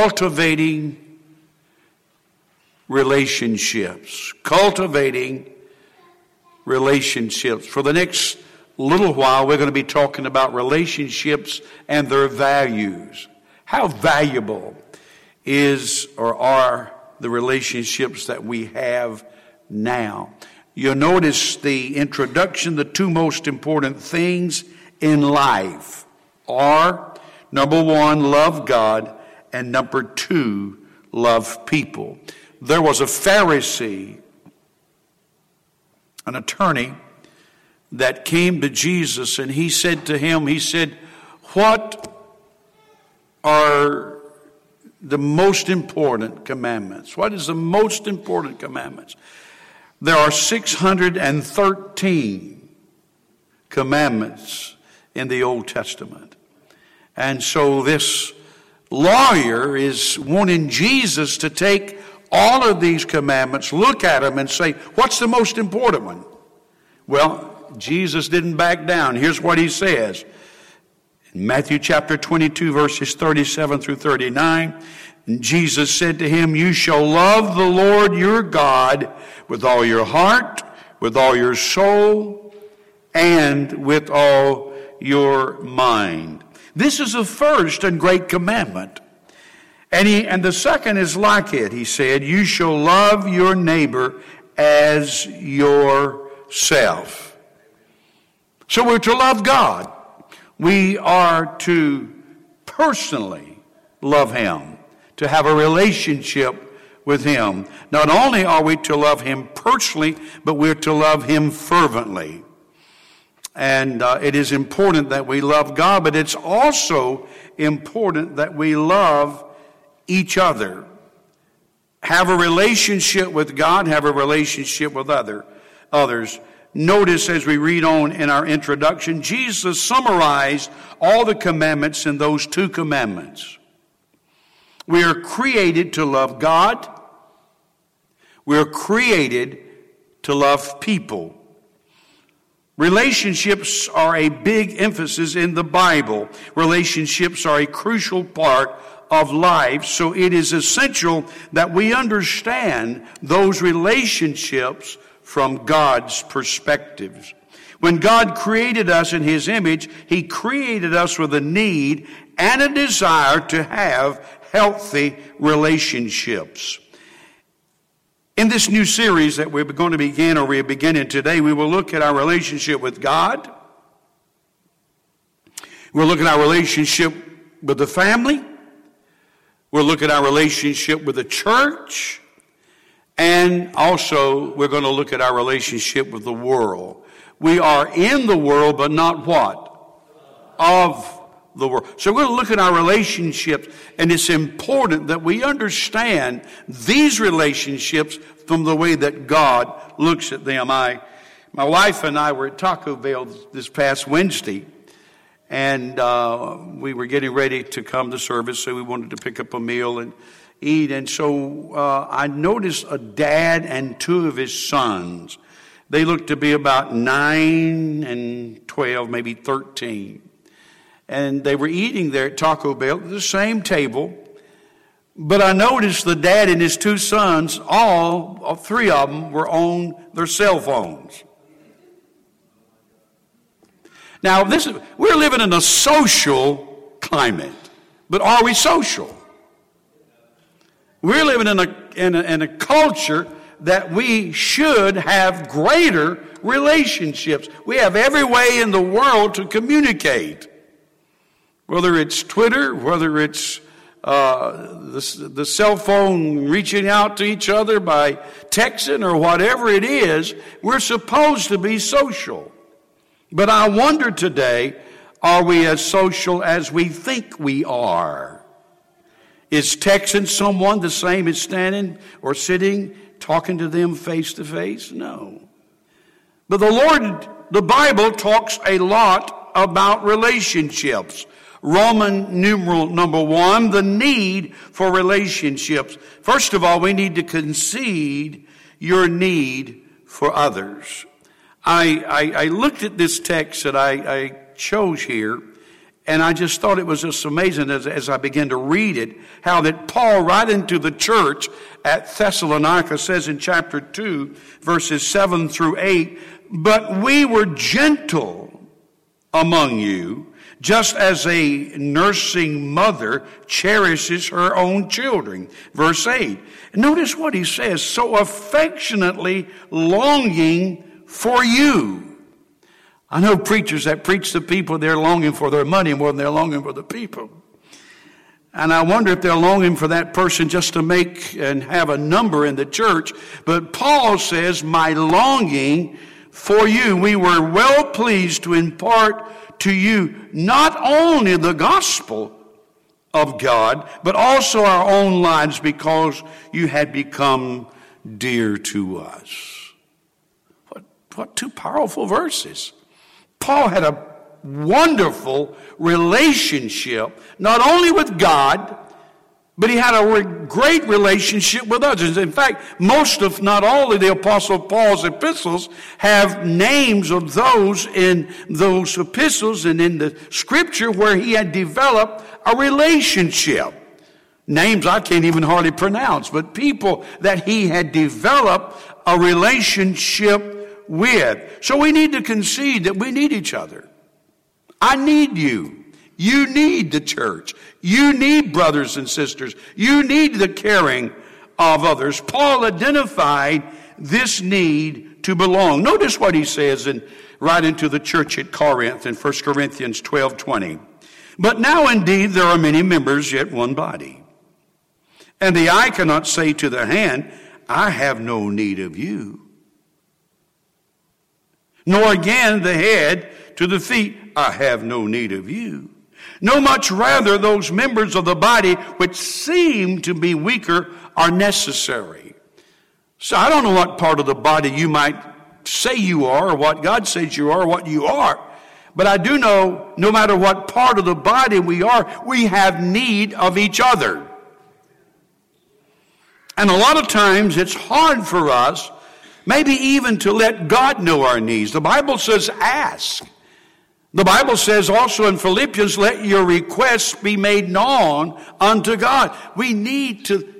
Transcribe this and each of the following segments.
cultivating relationships. Cultivating relationships. For the next little while, we're going to be talking about relationships and their values. How valuable is or are the relationships that we have now? You'll notice the introduction, the two most important things in life are number one, love God, and number two, love people. There was a Pharisee, an attorney, that came to Jesus and he said to him, He said, What are the most important commandments? What is the most important commandments? There are 613 commandments in the Old Testament. And so this lawyer is wanting Jesus to take all of these commandments, look at them, and say, What's the most important one? Well, Jesus didn't back down. Here's what he says. In Matthew chapter 22, verses 37 through 39, Jesus said to him, You shall love the Lord your God with all your heart, with all your soul, and with all your mind. This is the first and great commandment. And, he, and the second is like it. He said, You shall love your neighbor as yourself. So we're to love God. We are to personally love Him, to have a relationship with Him. Not only are we to love Him personally, but we're to love Him fervently. And uh, it is important that we love God, but it's also important that we love each other. Have a relationship with God, have a relationship with other, others. Notice as we read on in our introduction, Jesus summarized all the commandments in those two commandments. We are created to love God. We are created to love people. Relationships are a big emphasis in the Bible. Relationships are a crucial part of life, so it is essential that we understand those relationships from God's perspectives. When God created us in His image, He created us with a need and a desire to have healthy relationships. In this new series that we're going to begin, or we're beginning today, we will look at our relationship with God. We'll look at our relationship with the family. We'll look at our relationship with the church. And also, we're going to look at our relationship with the world. We are in the world, but not what? Of the world. So we're going to look at our relationships, and it's important that we understand these relationships from the way that God looks at them. I, my wife and I were at Taco Bell this past Wednesday, and uh, we were getting ready to come to service, so we wanted to pick up a meal and eat. And so uh, I noticed a dad and two of his sons. They looked to be about nine and 12, maybe 13. And they were eating there at Taco Bell at the same table. But I noticed the dad and his two sons, all three of them, were on their cell phones. Now, this is, we're living in a social climate, but are we social? We're living in a, in a, in a culture that we should have greater relationships. We have every way in the world to communicate. Whether it's Twitter, whether it's uh, the, the cell phone reaching out to each other by texting or whatever it is, we're supposed to be social. But I wonder today, are we as social as we think we are? Is texting someone the same as standing or sitting, talking to them face to face? No. But the Lord, the Bible talks a lot about relationships. Roman numeral number one, the need for relationships. First of all, we need to concede your need for others. I, I, I looked at this text that I, I chose here, And I just thought it was just amazing as, as I began to read it, how that Paul, right into the church at Thessalonica, says in chapter 2, verses 7 through 8, But we were gentle among you, just as a nursing mother cherishes her own children. Verse 8. Notice what he says, so affectionately longing for you. I know preachers that preach to people, they're longing for their money more than they're longing for the people. And I wonder if they're longing for that person just to make and have a number in the church. But Paul says, My longing for you, we were well pleased to impart to you not only the gospel of God, but also our own lives because you had become dear to us. What, what two powerful verses. Paul had a wonderful relationship, not only with God, but he had a great relationship with others. In fact, most of, not all of the Apostle Paul's epistles have names of those in those epistles and in the scripture where he had developed a relationship. Names I can't even hardly pronounce, but people that he had developed a relationship with. So we need to concede that we need each other. I need you. You need the church. You need brothers and sisters. You need the caring of others. Paul identified this need to belong. Notice what he says in right into the church at Corinth in 1 Corinthians 12 20. But now indeed there are many members, yet one body. And the eye cannot say to the hand, I have no need of you nor again the head to the feet, I have no need of you. No much rather those members of the body which seem to be weaker are necessary. So I don't know what part of the body you might say you are or what God says you are or what you are. But I do know no matter what part of the body we are, we have need of each other. And a lot of times it's hard for us Maybe even to let God know our needs. The Bible says ask. The Bible says also in Philippians, let your requests be made known unto God. We need to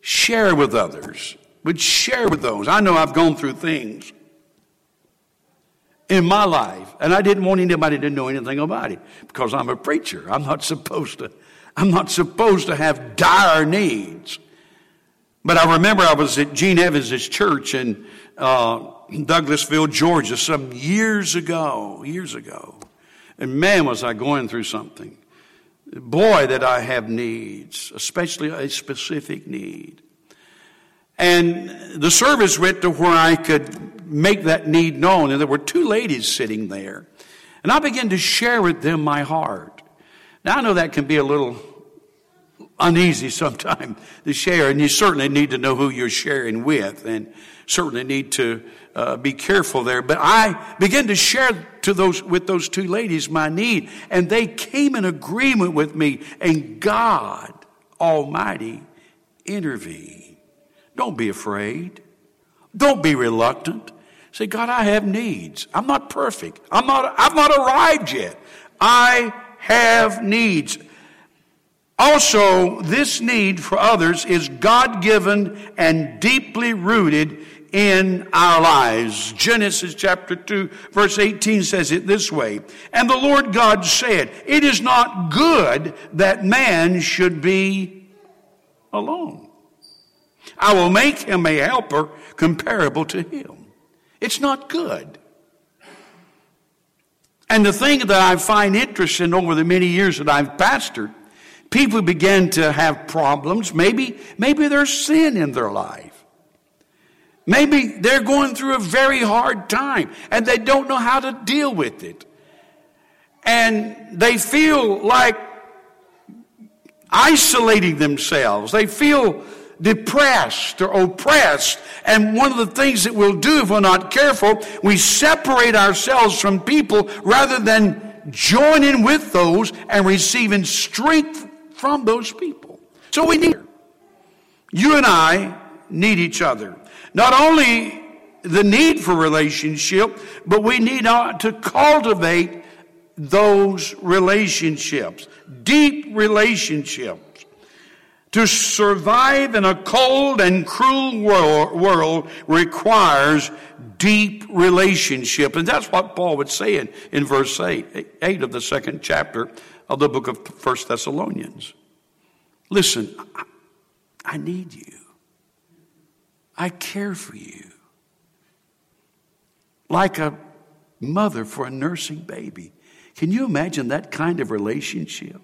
share with others. Would share with those. I know I've gone through things in my life, and I didn't want anybody to know anything about it because I'm a preacher. I'm not supposed to. I'm not supposed to have dire needs. But I remember I was at Gene Evans' church, in uh, Douglasville, Georgia, some years ago, years ago. And man, was I going through something. Boy, that I have needs, especially a specific need. And the service went to where I could make that need known, and there were two ladies sitting there. And I began to share with them my heart. Now, I know that can be a little uneasy sometimes to share, and you certainly need to know who you're sharing with. And certainly need to uh, be careful there. But I began to share to those with those two ladies my need, and they came in agreement with me. And God Almighty intervened. Don't be afraid. Don't be reluctant. Say, God, I have needs. I'm not perfect. I'm not. I've not arrived yet. I have needs. Also, this need for others is God given and deeply rooted in our lives. Genesis chapter 2 verse 18 says it this way. And the Lord God said, it is not good that man should be alone. I will make him a helper comparable to him. It's not good. And the thing that I find interesting over the many years that I've pastored, people begin to have problems. Maybe, maybe there's sin in their life. Maybe they're going through a very hard time and they don't know how to deal with it. And they feel like isolating themselves. They feel depressed or oppressed. And one of the things that we'll do if we're not careful, we separate ourselves from people rather than joining with those and receiving strength from those people. So we need, you and I need each other. Not only the need for relationship, but we need to cultivate those relationships, deep relationships. To survive in a cold and cruel world, requires deep relationship. And that's what Paul would say in, in verse 8, 8 of the second chapter of the book of First Thessalonians. Listen, I, I need you. I care for you. Like a mother for a nursing baby. Can you imagine that kind of relationship?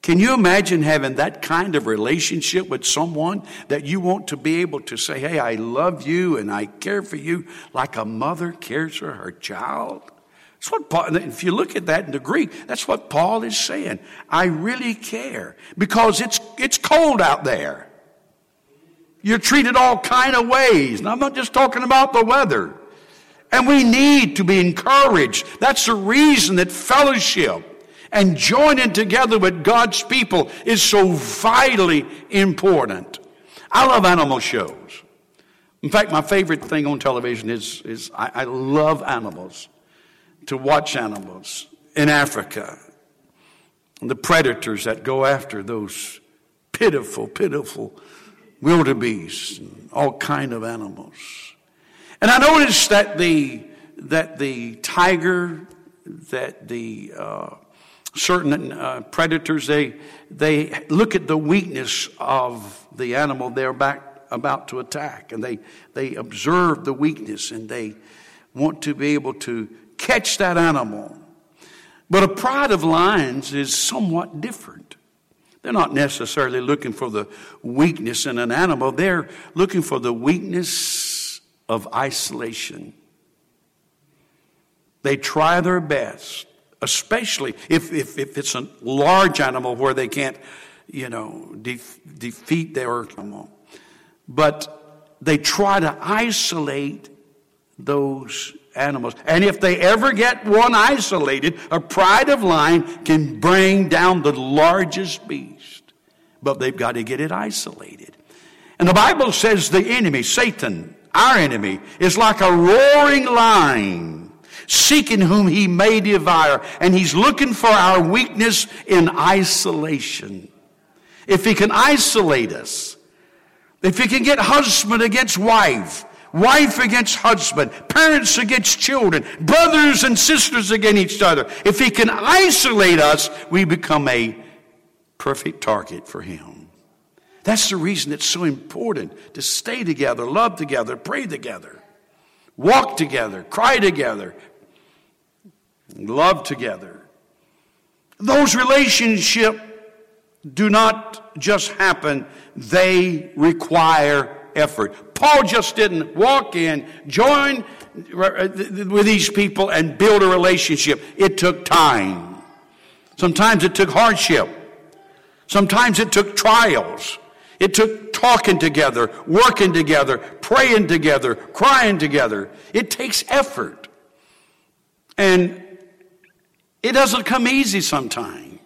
Can you imagine having that kind of relationship with someone that you want to be able to say, Hey, I love you and I care for you like a mother cares for her child? That's what Paul, if you look at that in the Greek, that's what Paul is saying. I really care because it's, it's cold out there. You're treated all kind of ways. And I'm not just talking about the weather. And we need to be encouraged. That's the reason that fellowship and joining together with God's people is so vitally important. I love animal shows. In fact, my favorite thing on television is, is I, I love animals, to watch animals in Africa. The predators that go after those pitiful, pitiful wildebeest, and all kind of animals. And I noticed that the, that the tiger, that the uh, certain uh, predators, they, they look at the weakness of the animal they're back, about to attack. And they, they observe the weakness and they want to be able to catch that animal. But a pride of lions is somewhat different. They're not necessarily looking for the weakness in an animal, they're looking for the weakness of isolation. They try their best, especially if, if, if it's a large animal where they can't, you know, defeat their animal. But they try to isolate those animals. And if they ever get one isolated, a pride of lion can bring down the largest beast. But they've got to get it isolated. And the Bible says the enemy, Satan, our enemy, is like a roaring lion, seeking whom he may devour. And he's looking for our weakness in isolation. If he can isolate us, if he can get husband against wife, wife against husband, parents against children, brothers and sisters against each other, if he can isolate us, we become a perfect target for him. That's the reason it's so important to stay together, love together, pray together, walk together, cry together, love together. Those relationships do not just happen, they require effort. Paul just didn't walk in, join with these people, and build a relationship. It took time. Sometimes it took hardship. Sometimes it took trials. It took talking together, working together, praying together, crying together. It takes effort. And it doesn't come easy sometimes.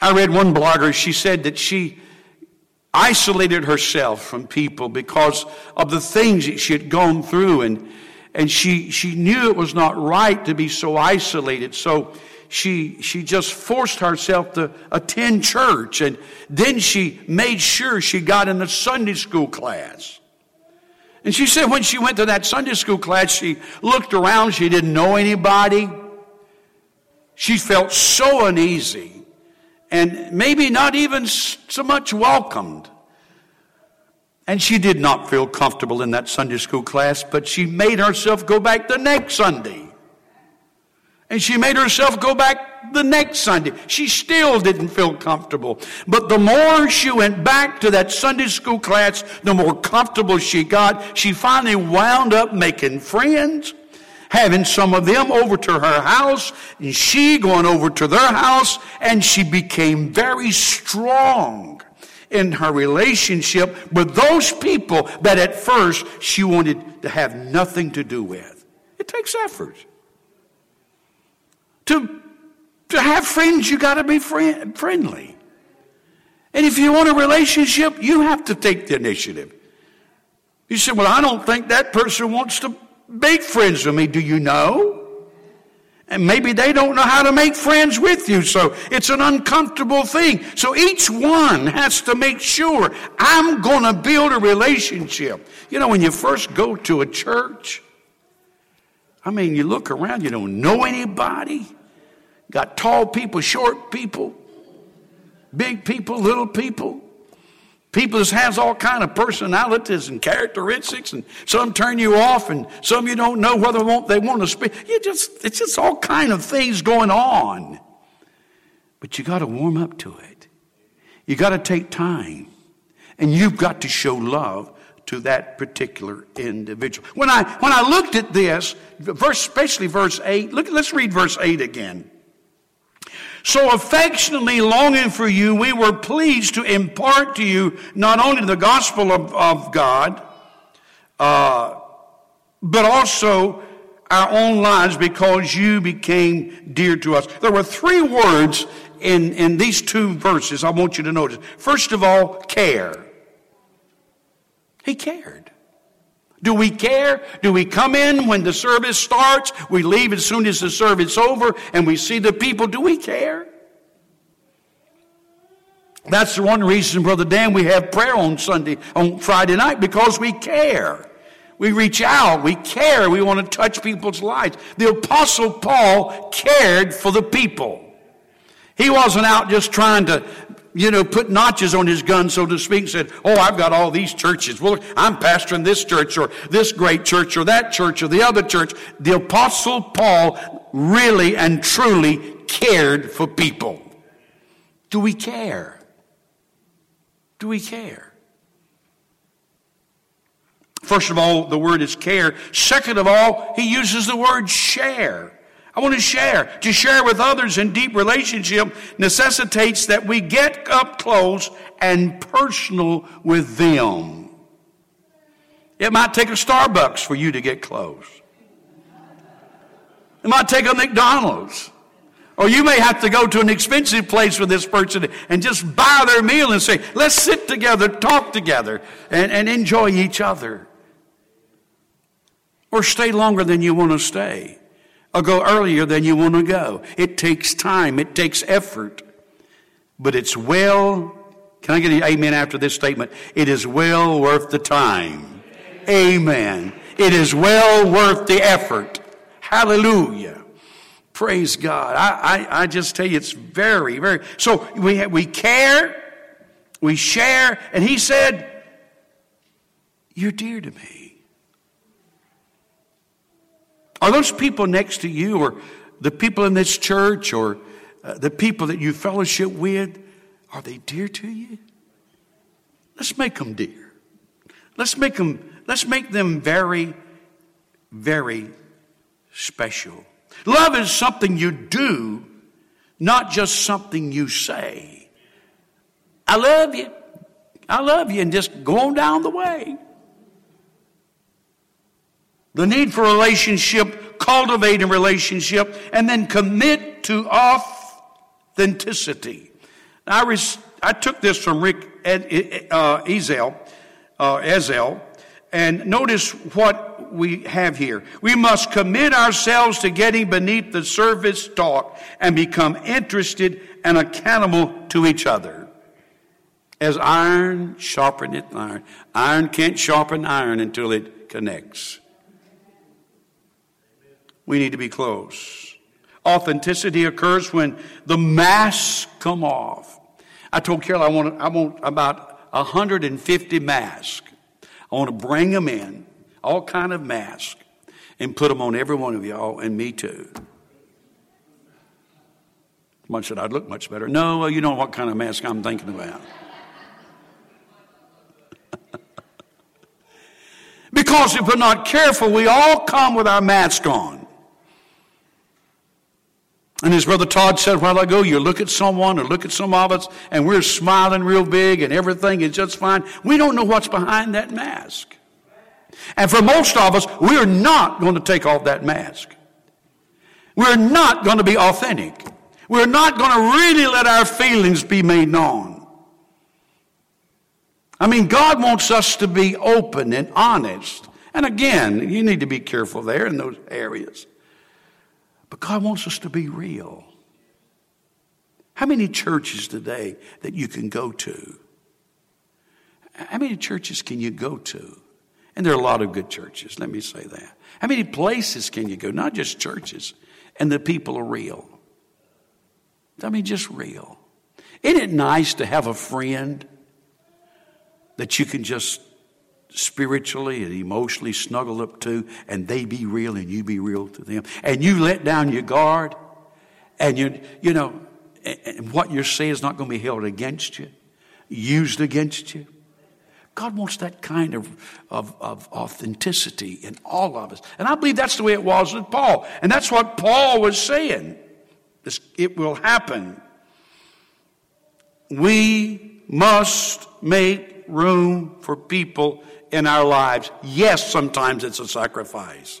I read one blogger, she said that she isolated herself from people because of the things that she had gone through and and she she knew it was not right to be so isolated. So she, she just forced herself to attend church and then she made sure she got in the Sunday school class. And she said when she went to that Sunday school class, she looked around, she didn't know anybody. She felt so uneasy and maybe not even so much welcomed. And she did not feel comfortable in that Sunday school class, but she made herself go back the next Sunday. And she made herself go back the next Sunday. She still didn't feel comfortable. But the more she went back to that Sunday school class, the more comfortable she got. She finally wound up making friends, having some of them over to her house, and she going over to their house, and she became very strong in her relationship with those people that at first she wanted to have nothing to do with. It takes effort. To, to have friends, you got to be friend, friendly. And if you want a relationship, you have to take the initiative. You say, Well, I don't think that person wants to make friends with me. Do you know? And maybe they don't know how to make friends with you, so it's an uncomfortable thing. So each one has to make sure I'm going to build a relationship. You know, when you first go to a church, I mean, you look around, you don't know anybody. Got tall people, short people, big people, little people. People that has all kind of personalities and characteristics, and some turn you off, and some you don't know whether they want to speak. You just it's just all kind of things going on. But you got to warm up to it. You got to take time, and you've got to show love to that particular individual. When I when I looked at this, verse especially verse eight. Look, let's read verse eight again. So affectionately longing for you, we were pleased to impart to you not only the gospel of, of God, uh, but also our own lives because you became dear to us. There were three words in, in these two verses I want you to notice. First of all, care. He cared. Do we care? Do we come in when the service starts? We leave as soon as the service over and we see the people. Do we care? That's the one reason, Brother Dan, we have prayer on Sunday, on Friday night, because we care. We reach out, we care, we want to touch people's lives. The Apostle Paul cared for the people. He wasn't out just trying to you know, put notches on his gun, so to speak, said, Oh, I've got all these churches. Well, I'm pastoring this church or this great church or that church or the other church. The apostle Paul really and truly cared for people. Do we care? Do we care? First of all, the word is care. Second of all, he uses the word share. I want to share. To share with others in deep relationship necessitates that we get up close and personal with them. It might take a Starbucks for you to get close. It might take a McDonald's. Or you may have to go to an expensive place with this person and just buy their meal and say, let's sit together, talk together, and, and enjoy each other. Or stay longer than you want to stay or go earlier than you want to go. It takes time, it takes effort, but it's well. Can I get an amen after this statement? It is well worth the time. Amen. It is well worth the effort. Hallelujah. Praise God. I, I, I just tell you, it's very, very. So we, we care, we share, and he said, You're dear to me. Are those people next to you, or the people in this church, or uh, the people that you fellowship with, are they dear to you? Let's make them dear. Let's make them, let's make them very, very special. Love is something you do, not just something you say. I love you. I love you, and just go on down the way. The need for relationship, cultivate a relationship, and then commit to authenticity. I, res- I took this from Rick Ed- uh, Ezell, uh, Ezell, and notice what we have here. We must commit ourselves to getting beneath the surface talk and become interested and accountable to each other. As iron sharpeneth iron. Iron can't sharpen iron until it connects we need to be close. Authenticity occurs when the masks come off. I told Carol I want, I want about 150 masks. I want to bring them in, all kind of masks, and put them on every one of y'all, and me too. One said I'd look much better. No, you know what kind of mask I'm thinking about. because if we're not careful, we all come with our mask on. And as Brother Todd said a while ago, you look at someone or look at some of us and we're smiling real big and everything is just fine. We don't know what's behind that mask. And for most of us, we're not going to take off that mask. We're not going to be authentic. We're not going to really let our feelings be made known. I mean, God wants us to be open and honest. And again, you need to be careful there in those areas. But God wants us to be real. How many churches today that you can go to? How many churches can you go to? And there are a lot of good churches, let me say that. How many places can you go? Not just churches. And the people are real. I mean, just real. Isn't it nice to have a friend that you can just spiritually and emotionally snuggle up to, and they be real and you be real to them? And you let down your guard, and you, you know, and what you say is not going to be held against you, used against you. God wants that kind of, of, of, authenticity in all of us. And I believe that's the way it was with Paul. And that's what Paul was saying. This, it will happen. We must make room for people in our lives. Yes, sometimes it's a sacrifice.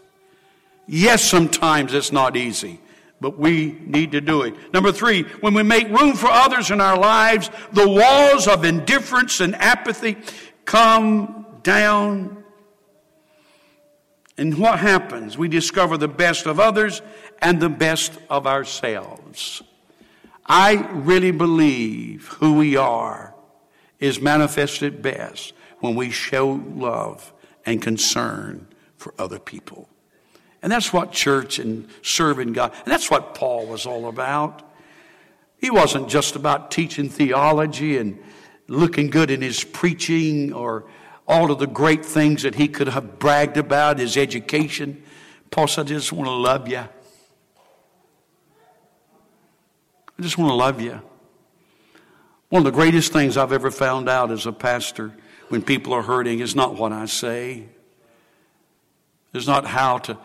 Yes, sometimes it's not easy but we need to do it. Number three, when we make room for others in our lives, the walls of indifference and apathy come down. And what happens? We discover the best of others and the best of ourselves. I really believe who we are is manifested best when we show love and concern for other people. And that's what church and serving God, and that's what Paul was all about. He wasn't just about teaching theology and looking good in his preaching or all of the great things that he could have bragged about, his education. Paul said, I just want to love you. I just want to love you. One of the greatest things I've ever found out as a pastor when people are hurting is not what I say, it's not how to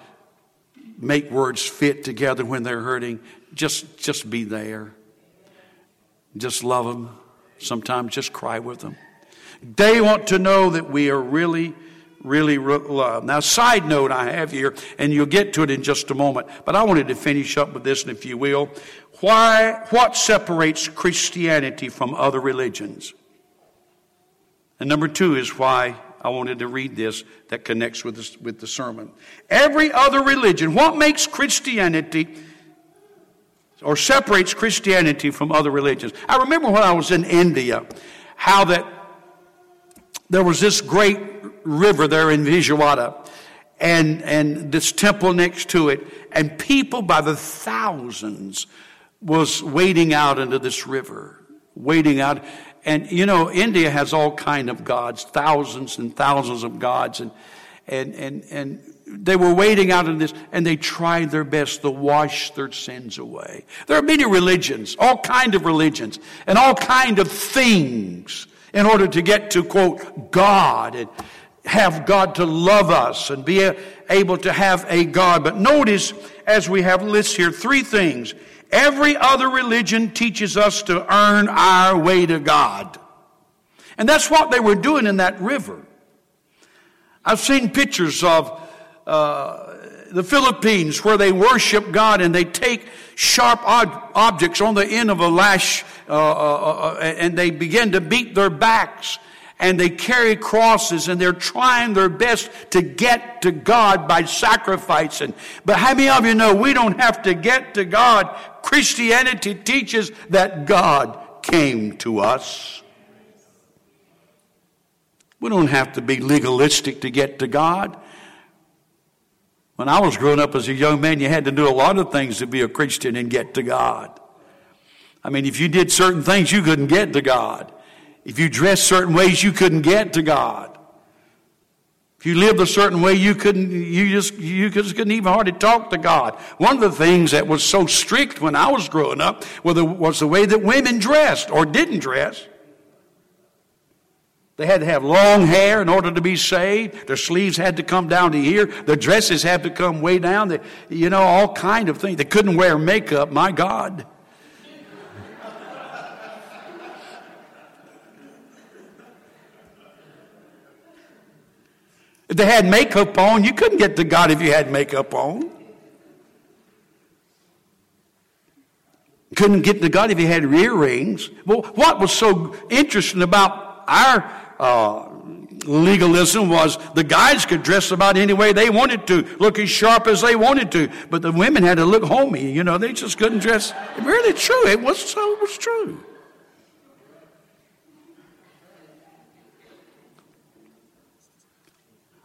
make words fit together when they're hurting. Just, just be there. Just love them. Sometimes just cry with them. They want to know that we are really, really loved. Uh, now, side note I have here, and you'll get to it in just a moment, but I wanted to finish up with this, and if you will. Why, what separates Christianity from other religions? And number two is why I wanted to read this that connects with, this, with the sermon. Every other religion, what makes Christianity or separates Christianity from other religions? I remember when I was in India, how that there was this great river there in Vijayawada and, and this temple next to it, and people by the thousands was wading out into this river, wading out. And you know, India has all kind of gods, thousands and thousands of gods, and and and and they were waiting out in this, and they tried their best to wash their sins away. There are many religions, all kind of religions, and all kind of things in order to get to quote God and have God to love us and be able to have a God. But notice, as we have lists here, three things Every other religion teaches us to earn our way to God. And that's what they were doing in that river. I've seen pictures of uh, the Philippines where they worship God and they take sharp ob- objects on the end of a lash uh, uh, uh and they begin to beat their backs and they carry crosses and they're trying their best to get to God by sacrificing. But how many of you know we don't have to get to God? Christianity teaches that God came to us. We don't have to be legalistic to get to God. When I was growing up as a young man, you had to do a lot of things to be a Christian and get to God. I mean, if you did certain things, you couldn't get to God. If you dressed certain ways, you couldn't get to God. If you lived a certain way, you couldn't, you just, you just couldn't even hardly talk to God. One of the things that was so strict when I was growing up was the way that women dressed or didn't dress. They had to have long hair in order to be saved. Their sleeves had to come down to here. Their dresses had to come way down. They, you know, all kind of things. They couldn't wear makeup. My God. If they had makeup on, you couldn't get to God if you had makeup on. Couldn't get to God if you had earrings. Well, what was so interesting about our uh, legalism was the guys could dress about any way they wanted to, look as sharp as they wanted to, but the women had to look homey. You know, they just couldn't dress. Really true. It was so. It was true.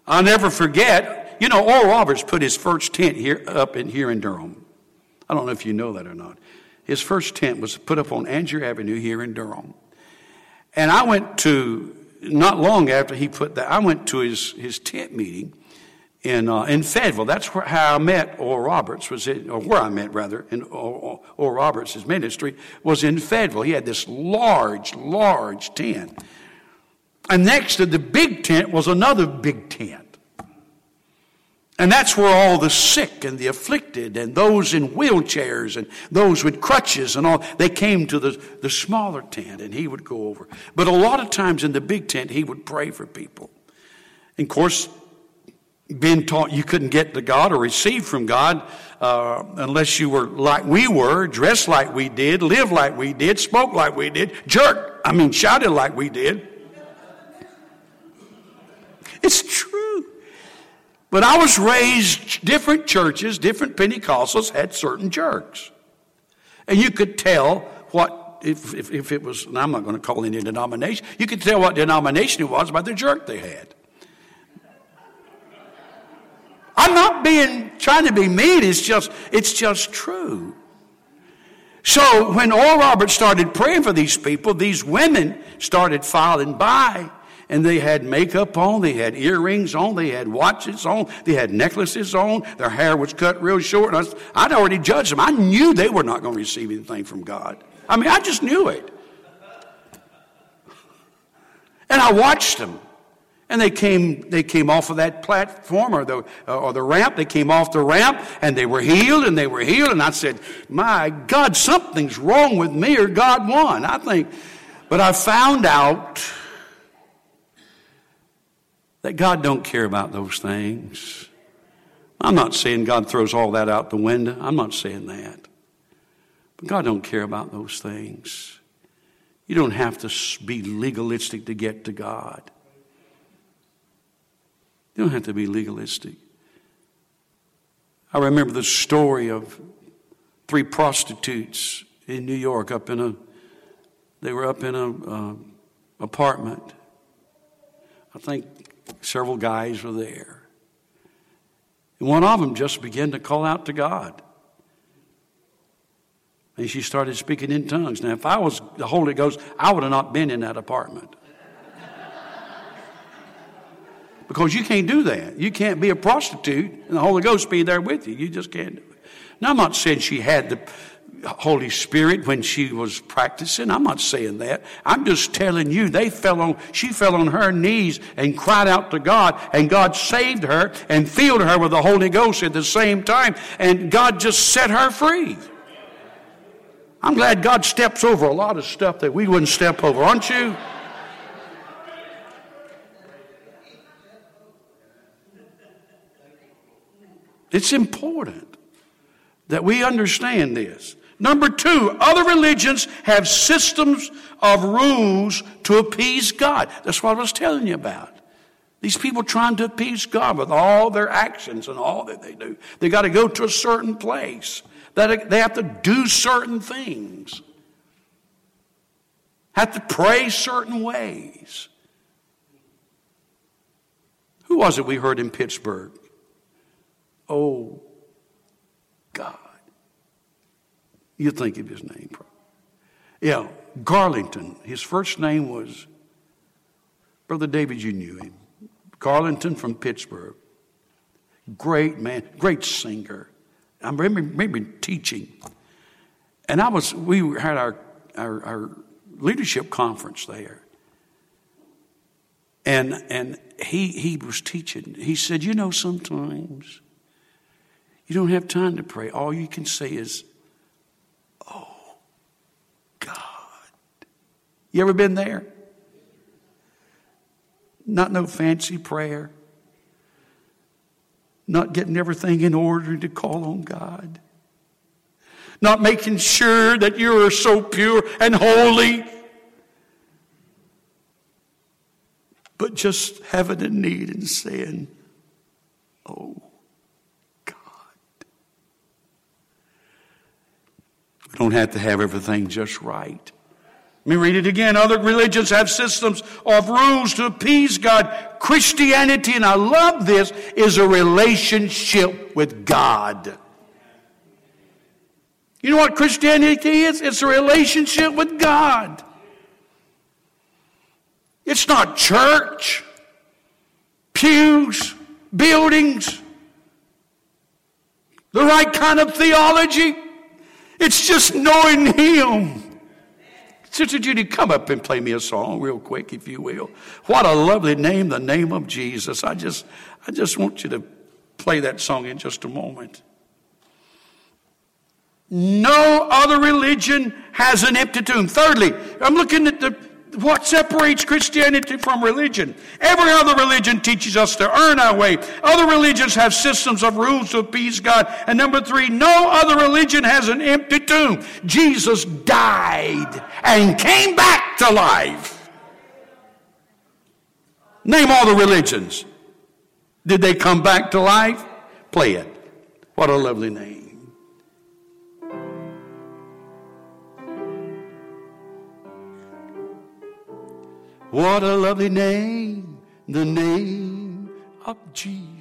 I'll never forget. You know, Oral Roberts put his first tent here up in here in Durham. I don't know if you know that or not. His first tent was put up on Angier Avenue here in Durham. And I went to, not long after he put that, I went to his, his tent meeting in, uh, in Fayetteville. That's where, how I met Oral Roberts, was in, or where I met rather, in Oral, Oral Roberts' ministry, was in Fayetteville. He had this large, large tent. And next to the big tent was another big tent. And that's where all the sick and the afflicted and those in wheelchairs and those with crutches and all, they came to the, the smaller tent and he would go over. But a lot of times in the big tent, he would pray for people. And of course, being taught you couldn't get to God or receive from God uh, unless you were like we were, dressed like we did, lived like we did, spoke like we did, jerked, I mean, shouted like we did. It's true. But I was raised, different churches, different Pentecostals had certain jerks. And you could tell what, if, if, if it was, and I'm not going to call any denomination, you could tell what denomination it was by the jerk they had. I'm not being, trying to be mean, it's just, it's just true. So when Oral Roberts started praying for these people, these women started filing by and they had makeup on, they had earrings on, they had watches on, they had necklaces on, their hair was cut real short. I, I'd already judged them. I knew they were not going to receive anything from God. I mean, I just knew it. And I watched them. And they came, they came off of that platform or the, or the ramp. They came off the ramp and they were healed and they were healed. And I said, my God, something's wrong with me or God won. I think, but I found out that God don't care about those things. I'm not saying God throws all that out the window. I'm not saying that. But God don't care about those things. You don't have to be legalistic to get to God. You don't have to be legalistic. I remember the story of three prostitutes in New York up in a they were up in a uh, apartment. I think several guys were there. And one of them just began to call out to God. And she started speaking in tongues. Now, if I was the Holy Ghost, I would have not been in that apartment. because you can't do that. You can't be a prostitute and the Holy Ghost be there with you. You just can't do it. Now, I'm not saying she had the Holy Spirit when she was practicing. I'm not saying that. I'm just telling you they fell on, she fell on her knees and cried out to God and God saved her and filled her with the Holy Ghost at the same time and God just set her free. I'm glad God steps over a lot of stuff that we wouldn't step over, aren't you? It's important that we understand this. Number two, other religions have systems of rules to appease God. That's what I was telling you about. These people trying to appease God with all their actions and all that they do. They got to go to a certain place. That they have to do certain things. Have to pray certain ways. Who was it we heard in Pittsburgh? Oh, God. You think of his name. Yeah, Garlington. His first name was Brother David, you knew him. Garlington from Pittsburgh. Great man, great singer. I remember, remember teaching. And I was, we had our, our, our leadership conference there. And, and he, he was teaching. He said, You know, sometimes you don't have time to pray. All you can say is, You ever been there? Not no fancy prayer. Not getting everything in order to call on God. Not making sure that you are so pure and holy. but just having a need and saying, Oh, God. We don't have to have everything just right. Let me read it again. Other religions have systems of rules to appease God. Christianity, and I love this, is a relationship with God. You know what Christianity is? It's a relationship with God. It's not church, pews, buildings, the right kind of theology. It's just knowing Him. Sister Judy, come up and play me a song real quick, if you will. What a lovely name, the name of Jesus. I just, I just want you to play that song in just a moment. No other religion has an empty tomb. Thirdly, I'm looking at the what separates Christianity from religion? Every other religion teaches us to earn our way. Other religions have systems of rules to appease God. And number three, no other religion has an empty tomb. Jesus died and came back to life. Name all the religions. Did they come back to life? Play it. What a lovely name. What a lovely name, the name of Jesus.